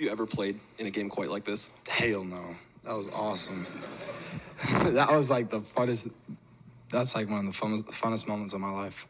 You ever played in a game quite like this? Hell no. That was awesome. that was like the funnest. That's like one of the funnest, funnest moments of my life.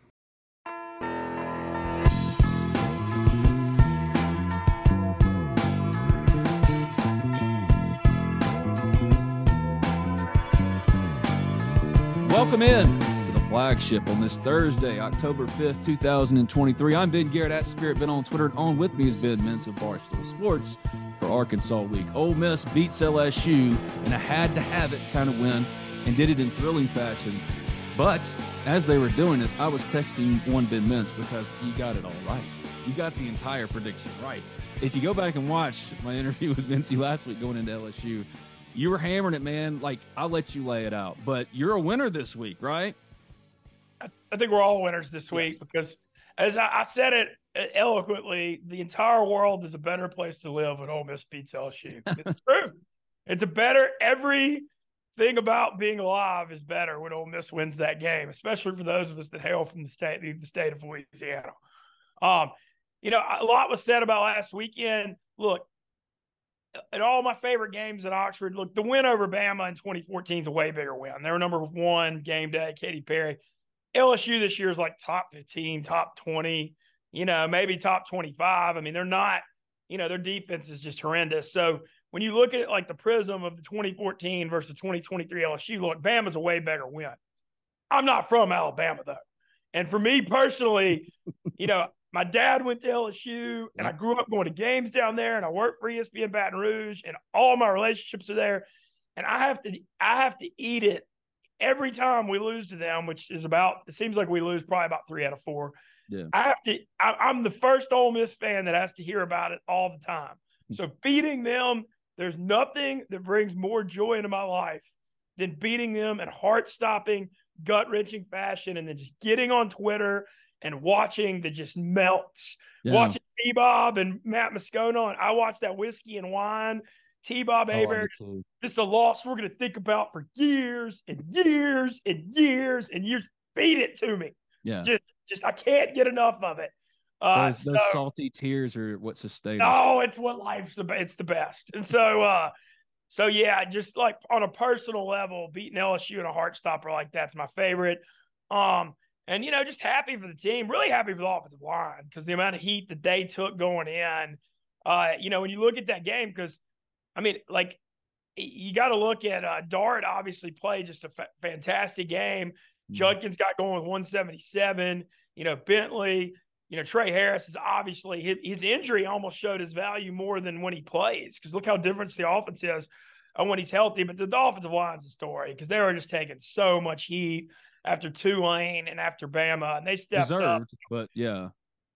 Welcome in to the flagship on this Thursday, October 5th, 2023. I'm Ben Garrett at Spirit Ben on Twitter. On with me is Ben Mintz of Barstool Sports for Arkansas Week. Ole Miss beats LSU in a had to have it kind of win and did it in thrilling fashion. But as they were doing it, I was texting one Ben Mintz because you got it all right. You got the entire prediction right. If you go back and watch my interview with Vincey last week going into LSU, you were hammering it, man. Like I'll let you lay it out, but you're a winner this week, right? I think we're all winners this week Yes. because, as I, I said it eloquently, the entire world is a better place to live when Ole Miss beats LSU. It's true. It's a better every thing about being alive is better when Ole Miss wins that game, especially for those of us that hail from the state the state of Louisiana. Um, you know, a lot was said about last weekend. Look, at all my favorite games at Oxford, look, the win over Bama in 2014 is a way bigger win. They were number one game day, Katy Perry. LSU this year is like top 15, top 20, you know, maybe top 25. I mean, they're not, you know, their defense is just horrendous. So when you look at like the prism of the 2014 versus 2023 LSU, look, Bama's a way better win. I'm not from Alabama though. And for me personally, you know, my dad went to LSU and I grew up going to games down there and I worked for ESPN Baton Rouge and all my relationships are there. And I have to I have to eat it every time we lose to them, which is about it seems like we lose probably about three out of four. Yeah. I have to I, I'm the first Ole Miss fan that has to hear about it all the time. Hmm. So beating them, there's nothing that brings more joy into my life than beating them in heart stopping, gut wrenching fashion, and then just getting on Twitter and watching the just melts. Yeah. Watching T Bob and Matt Moscona. And I watched that whiskey and wine. T Bob Oh, I Aber, did this is a loss we're going to think about for years and years and years and years. Feed it to me. yeah. Just, just I can't get enough of it. Uh, those, those so- salty tears are what sustain us. Oh, it's what life's about. It's the best. And so, uh, so yeah, just like on a personal level, beating LSU in a heart stopper like that's my favorite. Um, and you know, just happy for the team, really happy for the offensive line because the amount of heat that they took going in. Uh, you know, when you look at that game, because I mean, like you got to look at uh, Dart. Obviously, played just a fa- fantastic game. Mhm. Judkins got going with 177. You know, Bentley. You know, Tre Harris is obviously his, his injury almost showed his value more than when he plays because look how different the offense is uh, when he's healthy. But the, the offensive line's a story because they were just taking so much heat after Tulane and after Bama, and they stepped up. deserved, but yeah,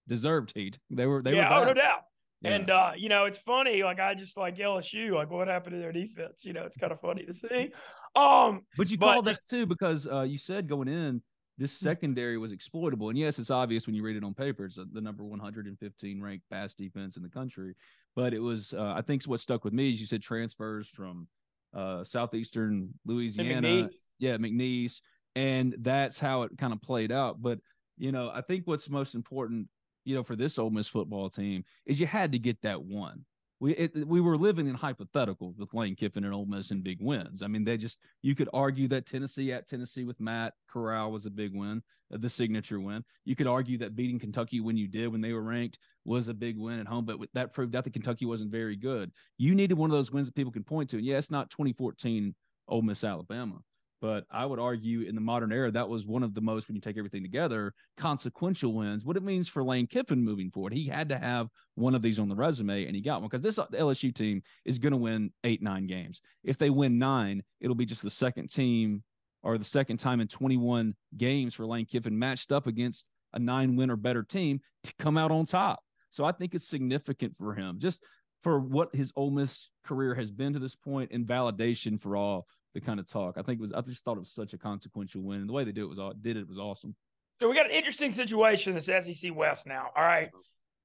deserved heat. They were they yeah, were oh, no doubt. Yeah. And uh, you know, it's funny. Like I just like LSU. Like what happened to their defense? You know, it's kind of funny to see. Um, But you called that too because uh, you said going in, this secondary was exploitable. And yes, it's obvious when you read it on paper. It's the number 115 ranked pass defense in the country. But it was, uh, I think, what stuck with me is you said transfers from uh, southeastern Louisiana. McNeese. Yeah, McNeese. And that's how it kind of played out. But, you know, I think what's most important, you know, for this Ole Miss football team is you had to get that one. We it, we were living in hypotheticals with Lane Kiffin and Ole Miss and big wins. I mean, they just you could argue that Tennessee at Tennessee with Matt Corral was a big win, uh, the signature win. You could argue that beating Kentucky when you did when they were ranked was a big win at home, but that proved out that Kentucky wasn't very good. You needed one of those wins that people can point to. And yeah, it's not 2014 Ole Miss Alabama, but I would argue in the modern era that was one of the most when you take everything together consequential wins. What it means for Lane Kiffin moving forward, he had to have one of these on the resume, and he got one because this uh, LSU team is going to win eight nine games. If they win nine, it'll be just the second team or the second time in 21 games for Lane Kiffin matched up against a nine win or better team to come out on top. So I think it's significant for him. Just for what his Ole Miss career has been to this point and validation for all the kind of talk. I think it was I just thought it was such a consequential win. And the way they did it was all did it was awesome. So we got an interesting situation in this SEC West now. All right.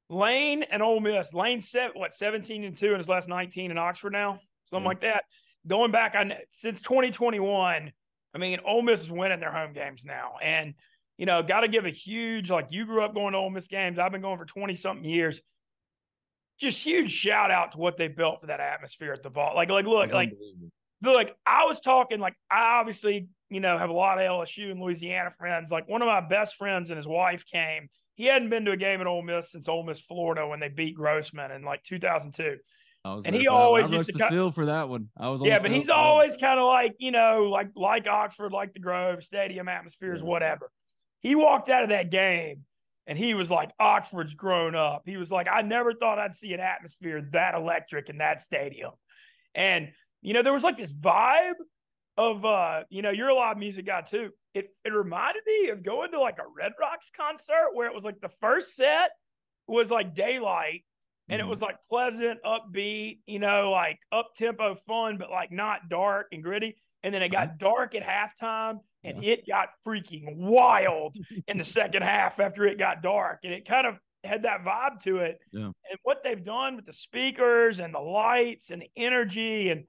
Lane and Ole Miss. Lane set what 17 and 2 in his last 19 in Oxford now? Something like that. Going back on since 2021, I mean, Ole Miss is winning their home games now. And, you know, got to give a huge, like you grew up going to Ole Miss games. I've been going for 20 something years. Just huge shout out to what they built for that atmosphere at the Vaught. Like, like, look, like, look, I was talking, like, I obviously, you know, have a lot of LSU and Louisiana friends. Like, one of my best friends and his wife came. He hadn't been to a game at Ole Miss since Ole Miss, Florida, when they beat Grossman in like 2002 and he always used to cut, feel for that one. I was yeah, but he's always kind of like you know, like like Oxford, like the Grove Stadium atmospheres, yeah. whatever. He walked out of that game and he was like, Oxford's grown up. He was like, I never thought I'd see an atmosphere that electric in that stadium. And you know, there was like this vibe of uh, you know, you're a live music guy too. It it reminded me of going to like a Red Rocks concert where it was like the first set was like daylight and it mm-hmm. was like pleasant, upbeat, you know, like up tempo fun, but like not dark and gritty. And then it got dark at halftime and yeah. it got freaking wild in the second half after it got dark. And it kind of had that vibe to it. Yeah. And what they've done with the speakers and the lights and the energy and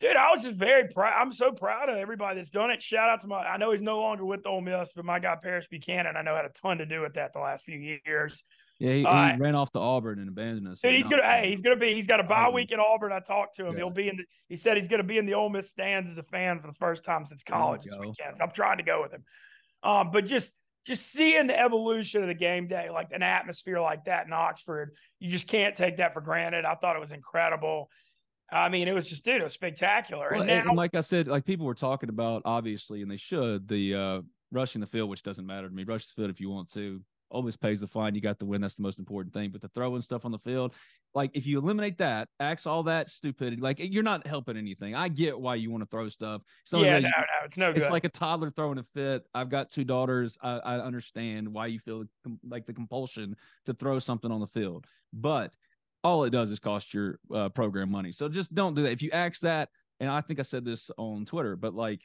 dude, I was just very proud. I'm so proud of everybody that's done it. Shout out to my I know he's no longer with Ole Miss, but my guy Paris Buchanan, I know had a ton to do with that the last few years. Yeah, he, uh, he ran off to Auburn and abandoned us. Dude, he's gonna. Hey, he's gonna be. He's got a bye week at Auburn. I talked to him. Yeah. He'll be in. The, he said he's gonna be in the Ole Miss stands as a fan for the first time since college this weekend. So I'm trying to go with him. Um, but just just seeing the evolution of the game day, like an atmosphere like that in Oxford, you just can't take that for granted. I thought it was incredible. I mean, it was just, dude, it was spectacular. Well, and, now, and like I said, like people were talking about, obviously, and they should, the uh rushing the field, which doesn't matter to me. Rush the field if you want to always pays the fine. You got the win. That's the most important thing. But the throwing stuff on the field, like if you eliminate that, axe all that stupidity, like you're not helping anything. I get why you want to throw stuff. So yeah, no, no, it's no. It's good. like a toddler throwing a fit. I've got two daughters. I, I understand why you feel like the compulsion to throw something on the field, but all it does is cost your uh, program money. So just don't do that. If you ask that, and I think I said this on Twitter, but like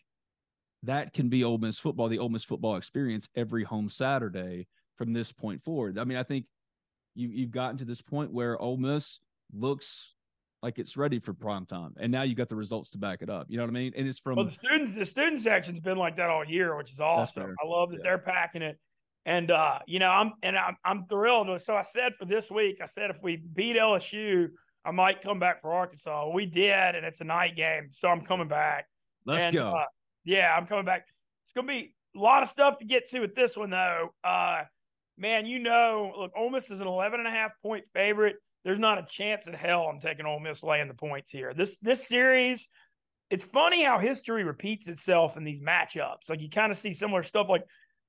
that can be Ole Miss football, the Ole Miss football experience every home Saturday from this point forward. I mean, I think you you've gotten to this point where Ole Miss looks like it's ready for prime time, and now you got the results to back it up. You know what I mean? And it's from well, the students. The student section's been like that all year, which is awesome. I love that yeah. they're packing it. And uh, you know, I'm and I'm I'm thrilled. So I said for this week, I said if we beat LSU, I might come back for Arkansas. We did, and it's a night game, so I'm coming back. Let's and, go. Uh, yeah, I'm coming back. It's gonna be a lot of stuff to get to with this one though. Uh, man, you know, look, Ole Miss is an 11 and a half point favorite. There's not a chance in hell I'm taking Ole Miss laying the points here. This this series, it's funny how history repeats itself in these matchups. Like you kind of see similar stuff. Like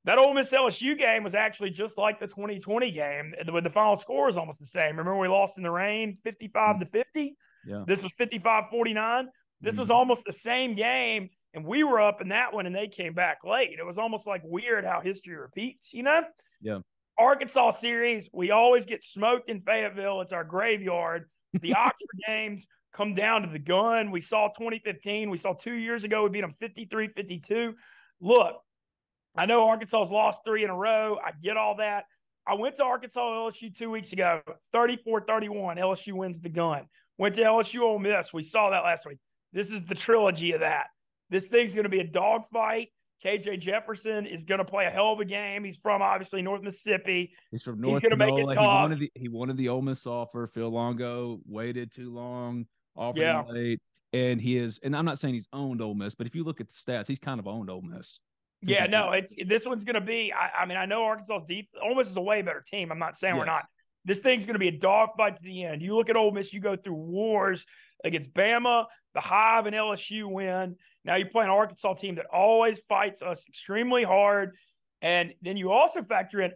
that Ole Miss LSU game was actually just like the 2020 game, with the final score is almost the same. Remember we lost in the rain, 55 to 50. Yeah. This was 55-49. This mm-hmm. was almost the same game, and we were up in that one, and they came back late. It was almost like weird how history repeats, you know? Yeah. Arkansas series, we always get smoked in Fayetteville. It's our graveyard. The Oxford games come down to the gun. We saw 2015. We saw two years ago, we beat them 53 52. Look, I know Arkansas's lost three in a row. I get all that. I went to Arkansas LSU two weeks ago, 34 31. LSU wins the gun. Went to LSU Ole Miss. We saw that last week. This is the trilogy of that. This thing's going to be a dogfight. KJ Jefferson is going to play a hell of a game. He's from obviously North Mississippi. He's from North. He's going to make it tough. He wanted, the, he wanted the Ole Miss offer. Phil Longo waited too long, offered yeah. late, and he is. And I'm not saying he's owned Ole Miss, but if you look at the stats, he's kind of owned Ole Miss. Yeah, no, it's this one's going to be. I, I, mean, I know Arkansas deep. Miss is a way better team. I'm not saying yes. we're not. This thing's going to be a dogfight to the end. You look at Ole Miss, you go through wars against Bama, the Hive, and LSU win. Now you're playing an Arkansas team that always fights us extremely hard. And then you also factor in,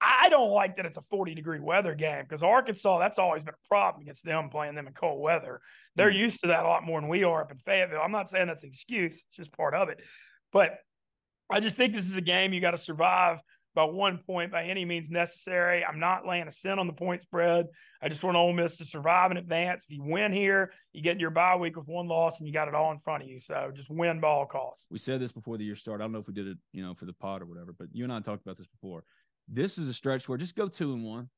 I don't like that it's a 40 degree weather game because Arkansas, that's always been a problem against them playing them in cold weather. They're mm-hmm. used to that a lot more than we are up in Fayetteville. I'm not saying that's an excuse, it's just part of it. But I just think this is a game you got to survive by one point by any means necessary. I'm not laying a cent on the point spread. I just want Ole Miss to survive in advance. If you win here, you get in your bye week with one loss, and you got it all in front of you. So just win ball costs. We said this before the year started. I don't know if we did it, you know, for the pod or whatever, but you and I talked about this before. This is a stretch where just go two and one,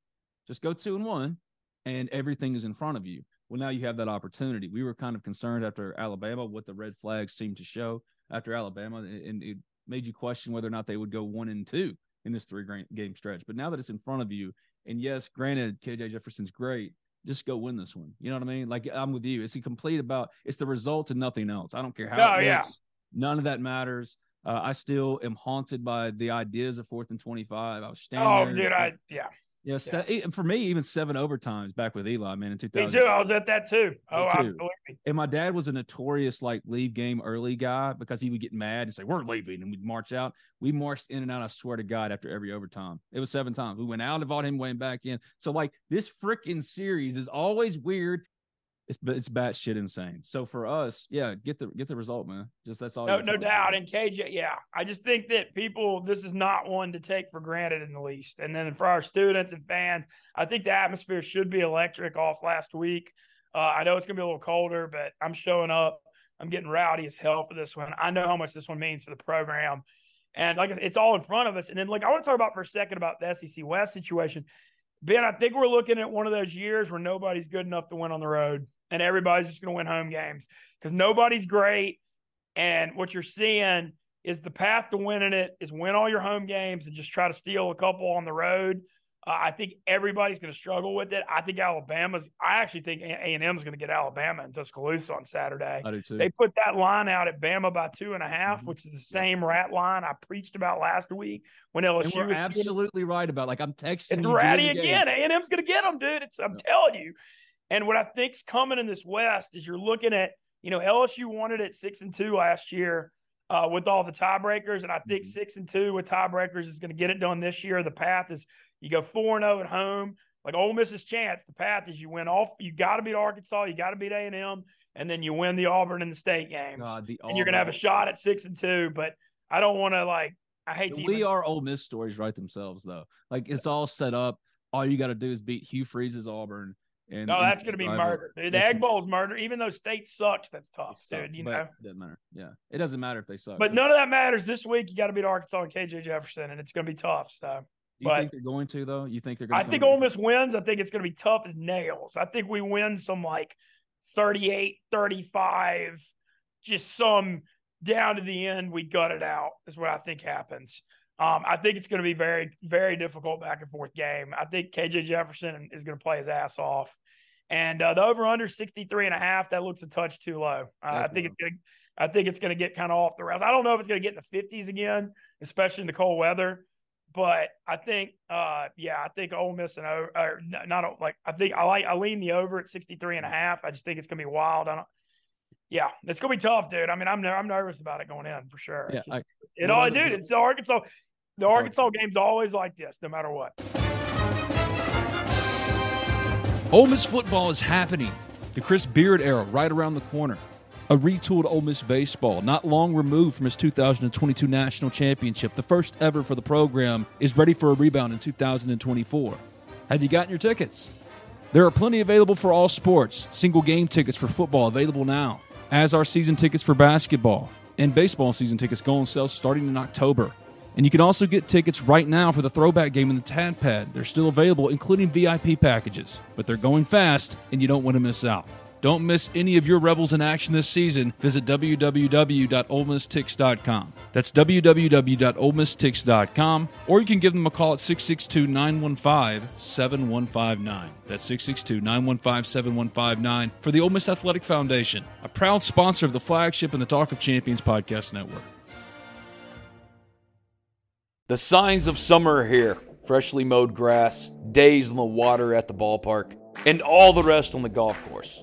just go two and one, and everything is in front of you. Well, now you have that opportunity. We were kind of concerned after Alabama what the red flags seemed to show after Alabama, and it made you question whether or not they would go one and two in this three game stretch. But now that it's in front of you, and yes, granted, KJ Jefferson's great. Just go win this one. You know what I mean? Like I'm with you. It's he complete about it's the result and nothing else. I don't care how. Oh yeah. None of that matters. Uh, I still am haunted by the ideas of fourth and twenty-five. I was standing. Oh, there, dude, I yeah. Yeah, yeah. for me, even seven overtimes back with Eli, man, in 2000. Me too. I was at that too. Oh, too. I And my dad was a notorious like leave game early guy because he would get mad and say, "We're leaving," and we'd march out. We marched in and out. I swear to God, after every overtime, it was seven times. We went out, and bought him, went back in. So like this freaking series is always weird it's it's batshit insane. So for us, yeah, get the get the result, man. Just that's all. No, no doubt. And KJ, yeah, I just think that people, this is not one to take for granted in the least. And then for our students and fans, I think the atmosphere should be electric. Off last week, uh, I know it's gonna be a little colder, but I'm showing up. I'm getting rowdy as hell for this one. I know how much this one means for the program, and like it's all in front of us. And then, like, I want to talk about for a second about the SEC West situation. Ben, I think we're looking at one of those years where nobody's good enough to win on the road and everybody's just going to win home games because nobody's great. And what you're seeing is the path to winning it is win all your home games and just try to steal a couple on the road. Uh, I think everybody's going to struggle with it. I think Alabama's. I actually think A and M is going to get Alabama in Tuscaloosa on Saturday. I do too. They put that line out at Bama by two and a half, mm-hmm. which is the same rat line I preached about last week when LSU and was absolutely right about. Like I'm texting. It's ratty again. A and M's going to get them, dude. It's I'm yeah. telling you. And what I think's coming in this West is you're looking at, you know, LSU wanted it six and two last year uh, with all the tiebreakers, and I think mm-hmm. six and two with tiebreakers is going to get it done this year. The path is you go four and zero oh at home. Like Ole Miss's chance, the path is you win off. You got to beat Arkansas, you got to beat A and M, and then you win the Auburn and the state games. God, the and you're going to have a shot at six and two. But I don't want to like. I hate the to. We even... are Ole Miss stories write themselves though. Like it's all set up. All you got to do is beat Hugh Freeze's Auburn and, oh, no, that's going to be murder. The Egg Bowl is murder. Even though state sucks, that's tough, dude. You know, doesn't matter. Yeah, it doesn't matter if they suck. But none of that matters this week. You got to beat Arkansas and KJ Jefferson, and it's going to be tough. So, do you but think they're going to though? You think they're going? To I think Ole Miss wins. I think it's going to be tough as nails. I think we win some like 38, 35, just some down to the end. We gut it out. Is what I think happens. Um, I think it's going to be very, very difficult back and forth game. I think KJ Jefferson is going to play his ass off. And uh, the over under 63 and a half, that looks a touch too low. Uh, I think low. it's going to I think it's going to get kind of off the rails. I don't know if it's going to get in the 50s again, especially in the cold weather. But I think, uh, yeah, I think Ole Miss and over, or not like I think I like I lean the over at 63 and a half. I just think it's going to be wild. I don't. Yeah, it's going to be tough, dude. I mean, I'm I'm nervous about it going in for sure. Yeah, just, I, it all, dude. It's the Arkansas. The Arkansas game's always like this, no matter what. Ole Miss football is happening. The Chris Beard era right around the corner. A retooled Ole Miss baseball, not long removed from his 2022 national championship, the first ever for the program, is ready for a rebound in 2024. Have you gotten your tickets? There are plenty available for all sports. Single game tickets for football available now, as are season tickets for basketball. And baseball season tickets go on sale starting in October. And you can also get tickets right now for the throwback game in the Tad Pad. They're still available, including VIP packages, but they're going fast, and you don't want to miss out. Don't miss any of your Rebels in action this season. Visit www.olemistix.com. That's www.olemistix.com, or you can give them a call at 662 915 7159. That's 662 915 7159 for the Ole Miss Athletic Foundation, a proud sponsor of the flagship and the Talk of Champions podcast network. The signs of summer are here freshly mowed grass, days in the water at the ballpark, and all the rest on the golf course.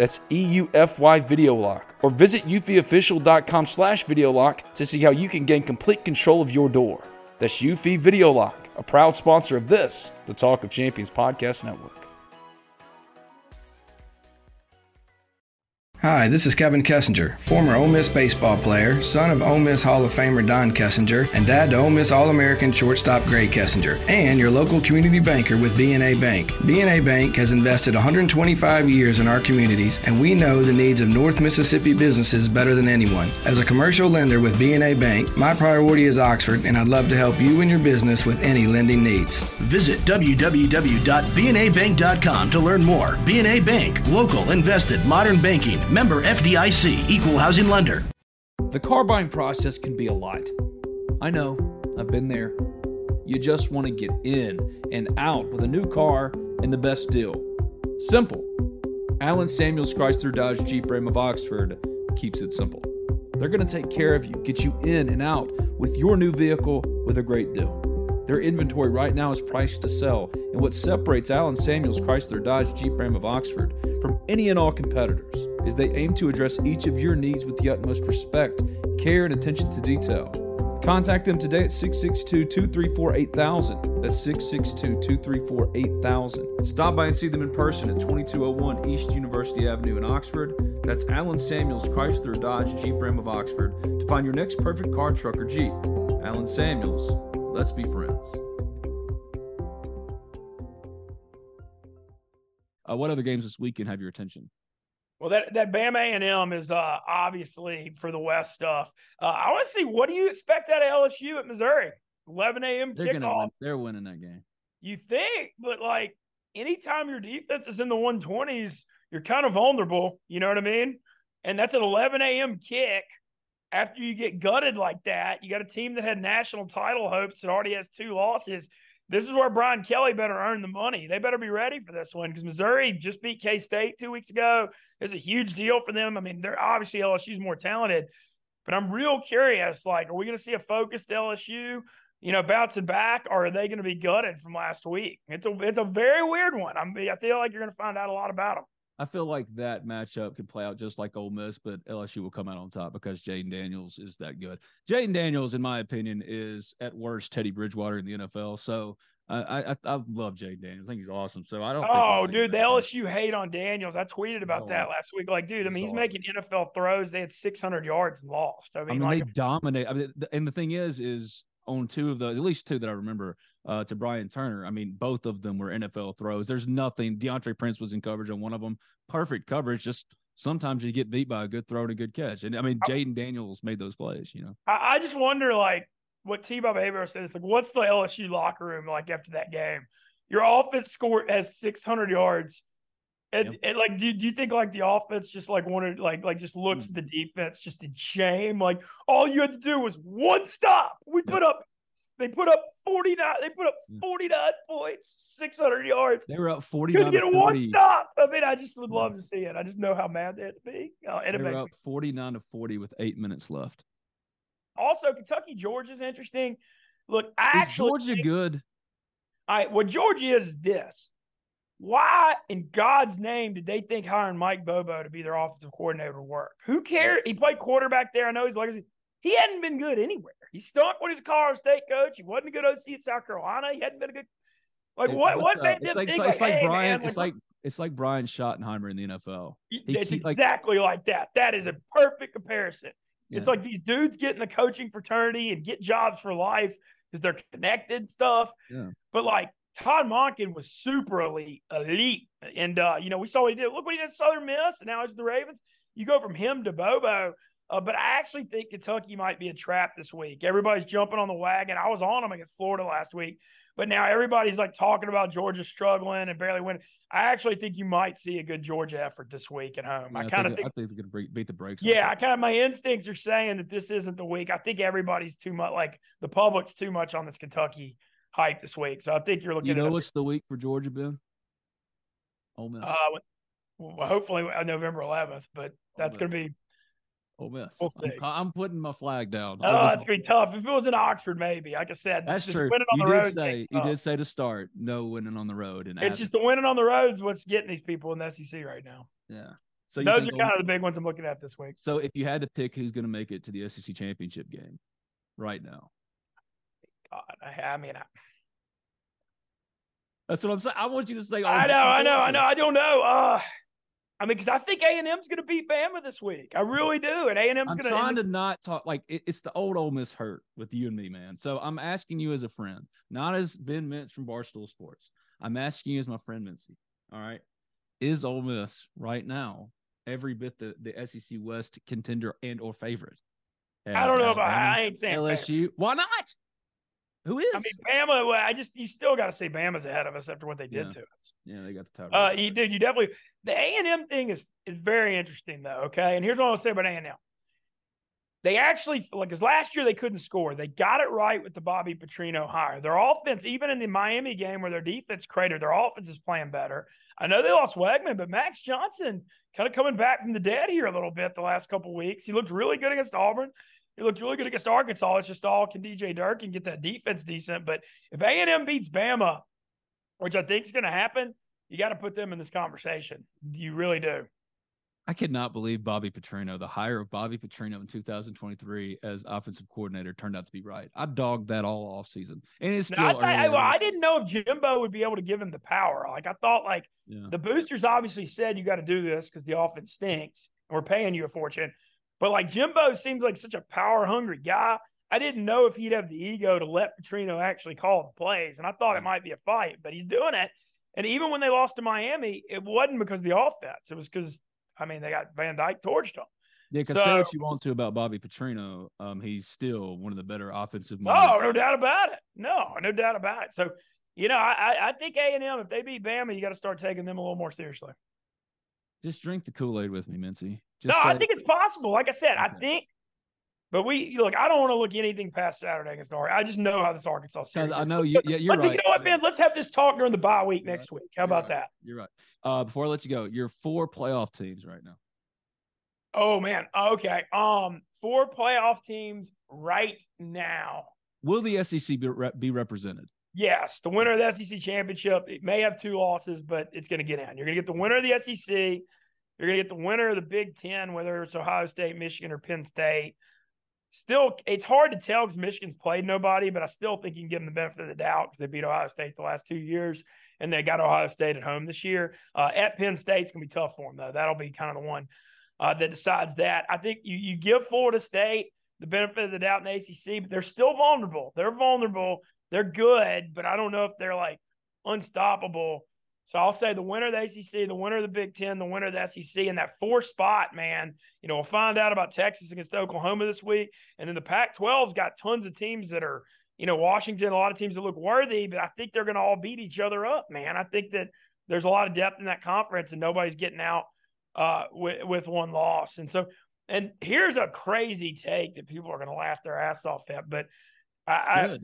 That's EUFY Video Lock. Or visit eufyofficial.com slash video lock to see how you can gain complete control of your door. That's Eufy Video Lock, a proud sponsor of this, the Talk of Champions Podcast Network. Hi, this is Kevin Kessinger, former Ole Miss baseball player, son of Ole Miss Hall of Famer Don Kessinger, and dad to Ole Miss All-American shortstop Grae Kessinger, and your local community banker with BNA Bank. BNA Bank has invested 125 years in our communities, and we know the needs of North Mississippi businesses better than anyone. As a commercial lender with BNA Bank, my priority is Oxford, and I'd love to help you and your business with any lending needs. Visit www.bnabank.com to learn more. BNA Bank, local, invested, modern banking, member FDIC, equal housing lender. The car buying process can be a lot. I know, I've been there. You just want to get in and out with a new car and the best deal. Simple. Allen Samuels Chrysler Dodge Jeep Ram of Oxford keeps it simple. They're going to take care of you, get you in and out with your new vehicle with a great deal. Their inventory right now is priced to sell, and what separates Allen Samuels Chrysler Dodge Jeep Ram of Oxford from any and all competitors is they aim to address each of your needs with the utmost respect, care, and attention to detail. Contact them today at 662 234 8000. That's 662 234 8000. Stop by and see them in person at 2201 East University Avenue in Oxford. That's Allen Samuels Chrysler Dodge Jeep Ram of Oxford to find your next perfect car, truck, or Jeep. Allen Samuels, let's be friends. Uh, what other games this weekend have your attention? Well, that that Bama A and M is uh, obviously for the West stuff. Uh, I want to see what do you expect out of LSU at Missouri? 11 a.m. They're kickoff. win. They're winning that game. You think, but like anytime your defense is in the 120s, you're kind of vulnerable. You know what I mean? And that's an 11 a.m. kick. After you get gutted like that, you got a team that had national title hopes that already has two losses. This is where Brian Kelly better earn the money. They better be ready for this one because Missouri just beat K State two weeks ago. It's a huge deal for them. I mean, they're obviously LSU's more talented, but I'm real curious. Like, are we going to see a focused LSU? you know, bouncing back, or are they going to be gutted from last week? It's a it's a very weird one. I'm, I feel like you're going to find out a lot about them. I feel like that matchup could play out just like Ole Miss, but LSU will come out on top because Jayden Daniels is that good. Jayden Daniels, in my opinion, is at worst Teddy Bridgewater in the NFL. So I I, I love Jayden Daniels. I think he's awesome. So I don't. Oh, dude, the LSU hate on Daniels. I tweeted about oh, that last week. Like, dude, I mean, he's making NFL throws. They had 600 yards and lost. I mean, I mean like, they dominate. I mean, and the thing is, is on two of those, at least two that I remember, uh, to Brian Turner. I mean, both of them were NFL throws. There's nothing. Deantre Prince was in coverage on one of them. Perfect coverage. Just sometimes you get beat by a good throw and a good catch. And I mean, Jayden Daniels made those plays. You know, I, I just wonder like what T. Bob said. It's like, what's the LSU locker room like after that game? Your offense score has 600 yards. And, yep. and, like, do, do you think like the offense just like wanted like like just looks mm. the defense just in shame? Like all you had to do was one stop. We yep. put up they put up 49. They put up 49 points, 600 yards. They were up 49. Couldn't get a one stop. I mean, I just would love to see it. I just know how mad they had to be. Uh, and they were up 49 to 40 with eight minutes left. Also, Kentucky Georgia's interesting. Look, I is actually Georgia think, good. All right, what Georgia is is this. Why in God's name did they think hiring Mike Bobo to be their offensive coordinator would work? Who cared? He played quarterback there. I know he's legacy. He hadn't been good anywhere. He stunk when he was Colorado State coach. He wasn't a good OC at South Carolina. He hadn't been a good. Like what? What uh, made them like, think? It's like, like, hey, Brian. Man, it's like, it's like Brian Schottenheimer in the NFL. He, it's exactly like, like, that. That is a perfect comparison. Yeah. It's like these dudes get in the coaching fraternity and get jobs for life because they're connected stuff. Yeah. But like Todd Monken was super elite, elite, and uh, you know we saw what he did. Look what he did at Southern Miss, and now he's the Ravens. You go from him to Bobo. Uh, but I actually think Kentucky might be a trap this week. Everybody's jumping on the wagon. I was on them against Florida last week, but now everybody's like talking about Georgia struggling and barely winning. I actually think you might see a good Georgia effort this week at home. Yeah, I kind of think, think, I think they're going to beat the brakes. Yeah, I kind of my instincts are saying that this isn't the week. I think everybody's too much like the public's too much on this Kentucky hype this week. So I think you're looking. You know what's the week for Georgia, Ben? Ole Miss. Uh, well, hopefully uh, November 11th, but that's going to be Ole Miss. We'll I'm, I'm, putting my flag down. Oh, it's gonna be tough. If it was in Oxford, maybe. Like I said, that's true. Winning on you the did road say you did say to start no winning on the road, and it's just the winning on the roads what's getting these people in the SEC right now. Yeah. So those are kind of the big ones I'm looking at this week. So if you had to pick who's going to make it to the SEC championship game, right now, God, I, I mean, I, that's what I'm saying. I want you to say. I know, I know, I know. I don't know. Uh, I mean, because I think A and M's going to beat Bama this week. I really do, and A and M's going to. I'm trying to not talk like it, it's the old Ole Miss hurt with you and me, man. So I'm asking you as a friend, not as Ben Mintz from Barstool Sports. I'm asking you as my friend Mincy. All right, is Ole Miss right now every bit the the SEC West contender and or favorite? I don't know about. I ain't saying LSU. Favorite. Why not? Who is? I mean, Bama. Well, I just you still got to say Bama's ahead of us after what they did yeah. to us. Yeah, they got the title. Uh, you did. You definitely. The A and M thing is is very interesting though. Okay, and here's what I'll say about A and M. They actually like because last year they couldn't score. They got it right with the Bobby Petrino hire. Their offense, even in the Miami game where their defense cratered, their offense is playing better. I know they lost Weigman, but Max Johnson kind of coming back from the dead here a little bit the last couple weeks. He looked really good against Auburn. He looked really good against Arkansas. It's just all can DJ Durkin get that defense decent. But if A and M beats Bama, which I think is going to happen, you got to put them in this conversation. You really do. I could not believe Bobby Petrino, the hire of Bobby Petrino in 2023 as offensive coordinator, turned out to be right. I dogged that all off season, and it's still. I, I, well, I, didn't know if Jimbo would be able to give him the power. Like I thought, like yeah. the boosters obviously said you got to do this because the offense stinks, and we're paying you a fortune. But like Jimbo seems like such a power hungry guy. I didn't know if he'd have the ego to let Petrino actually call the plays. And I thought it might be a fight, but he's doing it. And even when they lost to Miami, it wasn't because of the offense. It was because, I mean, they got Van Dyck torched them. Yeah, because so, say what you want to about Bobby Petrino, um, he's still one of the better offensive. Oh, no doubt about it. No, no doubt about it. So, you know, I, I think A and M, if they beat Bama, you got to start taking them a little more seriously. Just drink the Kool Aid with me, Mincy. Just no, say, I think it's possible. Like I said. I think. But we look. I don't want to look anything past Saturday against Norway. I just know how this Arkansas series. I know you. Yeah, you're let's, right. You know what, Ben? Let's have this talk during the bye week you're next right. week. How you're about right. that? You're right. Uh, before I let you go, your four playoff teams right now. Oh man. Okay. Um, four playoff teams right now. Will the SEC be, re- be represented? Yes, the winner of the SEC championship it may have two losses, but it's going to get in. You're going to get the winner of the SEC. You're going to get the winner of the Big Ten, whether it's Ohio State, Michigan, or Penn State. Still, it's hard to tell because Michigan's played nobody, but I still think you can give them the benefit of the doubt because they beat Ohio State the last two years, and they got Ohio State at home this year. Uh, at Penn State, it's going to be tough for them though. That'll be kind of the one uh, that decides that. I think you you give Florida State the benefit of the doubt in the ACC, but they're still vulnerable. They're vulnerable. They're good, but I don't know if they're like unstoppable. So I'll say the winner of the ACC, the winner of the Big Ten, the winner of the SEC, and that four spot, man. You know, we'll find out about Texas against Oklahoma this week, and then the Pac-12's got tons of teams that are, you know, Washington, a lot of teams that look worthy, but I think they're going to all beat each other up, man. I think that there's a lot of depth in that conference, and nobody's getting out uh, with with one loss. And so, and here's a crazy take that people are going to laugh their ass off at, but I, I,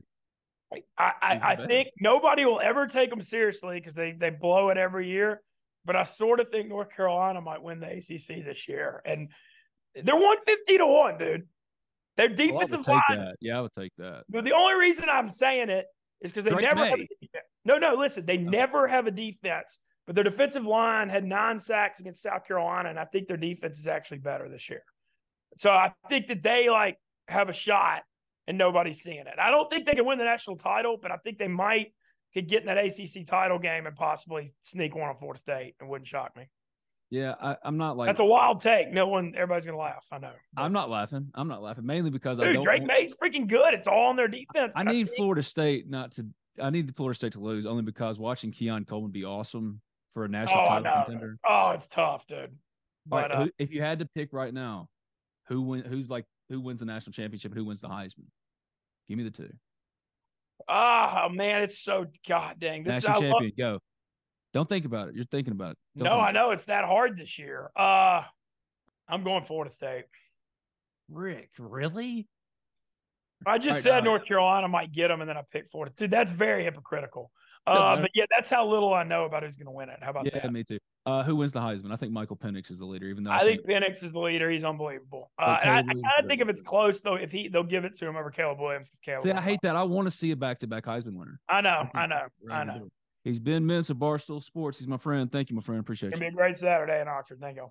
I, I think nobody will ever take them seriously because they they blow it every year. But I sort of think North Carolina might win the ACC this year, and they're one fifty to one, dude. Their oh, defensive well, line. That. Yeah, I would take that. But the only reason I'm saying it is because they Drake never Maye. have a defense. No, no, listen, they never have a defense. But their defensive line had nine sacks against South Carolina, and I think their defense is actually better this year. So I think that they like have a shot, and nobody's seeing it. I don't think they can win the national title, but I think they might could get in that ACC title game and possibly sneak one on Florida State. It wouldn't shock me. Yeah, I, I'm not like That's a wild take. No one, everybody's gonna laugh. I know. I'm not laughing. I'm not laughing mainly because I Dude, don't. Drake want- Maye's freaking good. It's all on their defense. I but need think- Florida State not to. I need Florida State to lose only because watching Keon Coleman be awesome for a national Oh, title contender. Oh, it's tough, dude. But uh, if you had to pick right now, who win? Who's like who wins the national championship? Who wins the Heisman? Give me the two. oh man, it's so god dang. This national I love- champion, go. Don't think about it. You're thinking about it. Don't No, I about know it's that hard this year. Uh I'm going for Florida State. Rick, really? I just right, said. North Carolina might get them, and then I picked Florida. Dude, that's very hypocritical. Uh, but yeah, that's how little I know about who's going to win it. How about Yeah, that? Yeah, me too. Uh, who wins the Heisman? I think Michael Penix is the leader, even though I think Penix is the leader. He's unbelievable. Uh, and I, I kind of think if it's close though, if he they'll give it to him over Caleb Williams. Caleb See, I hate that. I want to see a back-to-back Heisman winner. I know, I know, I know. it. He's Ben Mintz of Barstool Sports. He's my friend. Thank you, my friend. Appreciate It's gonna be a great Saturday in Oxford. Thank you.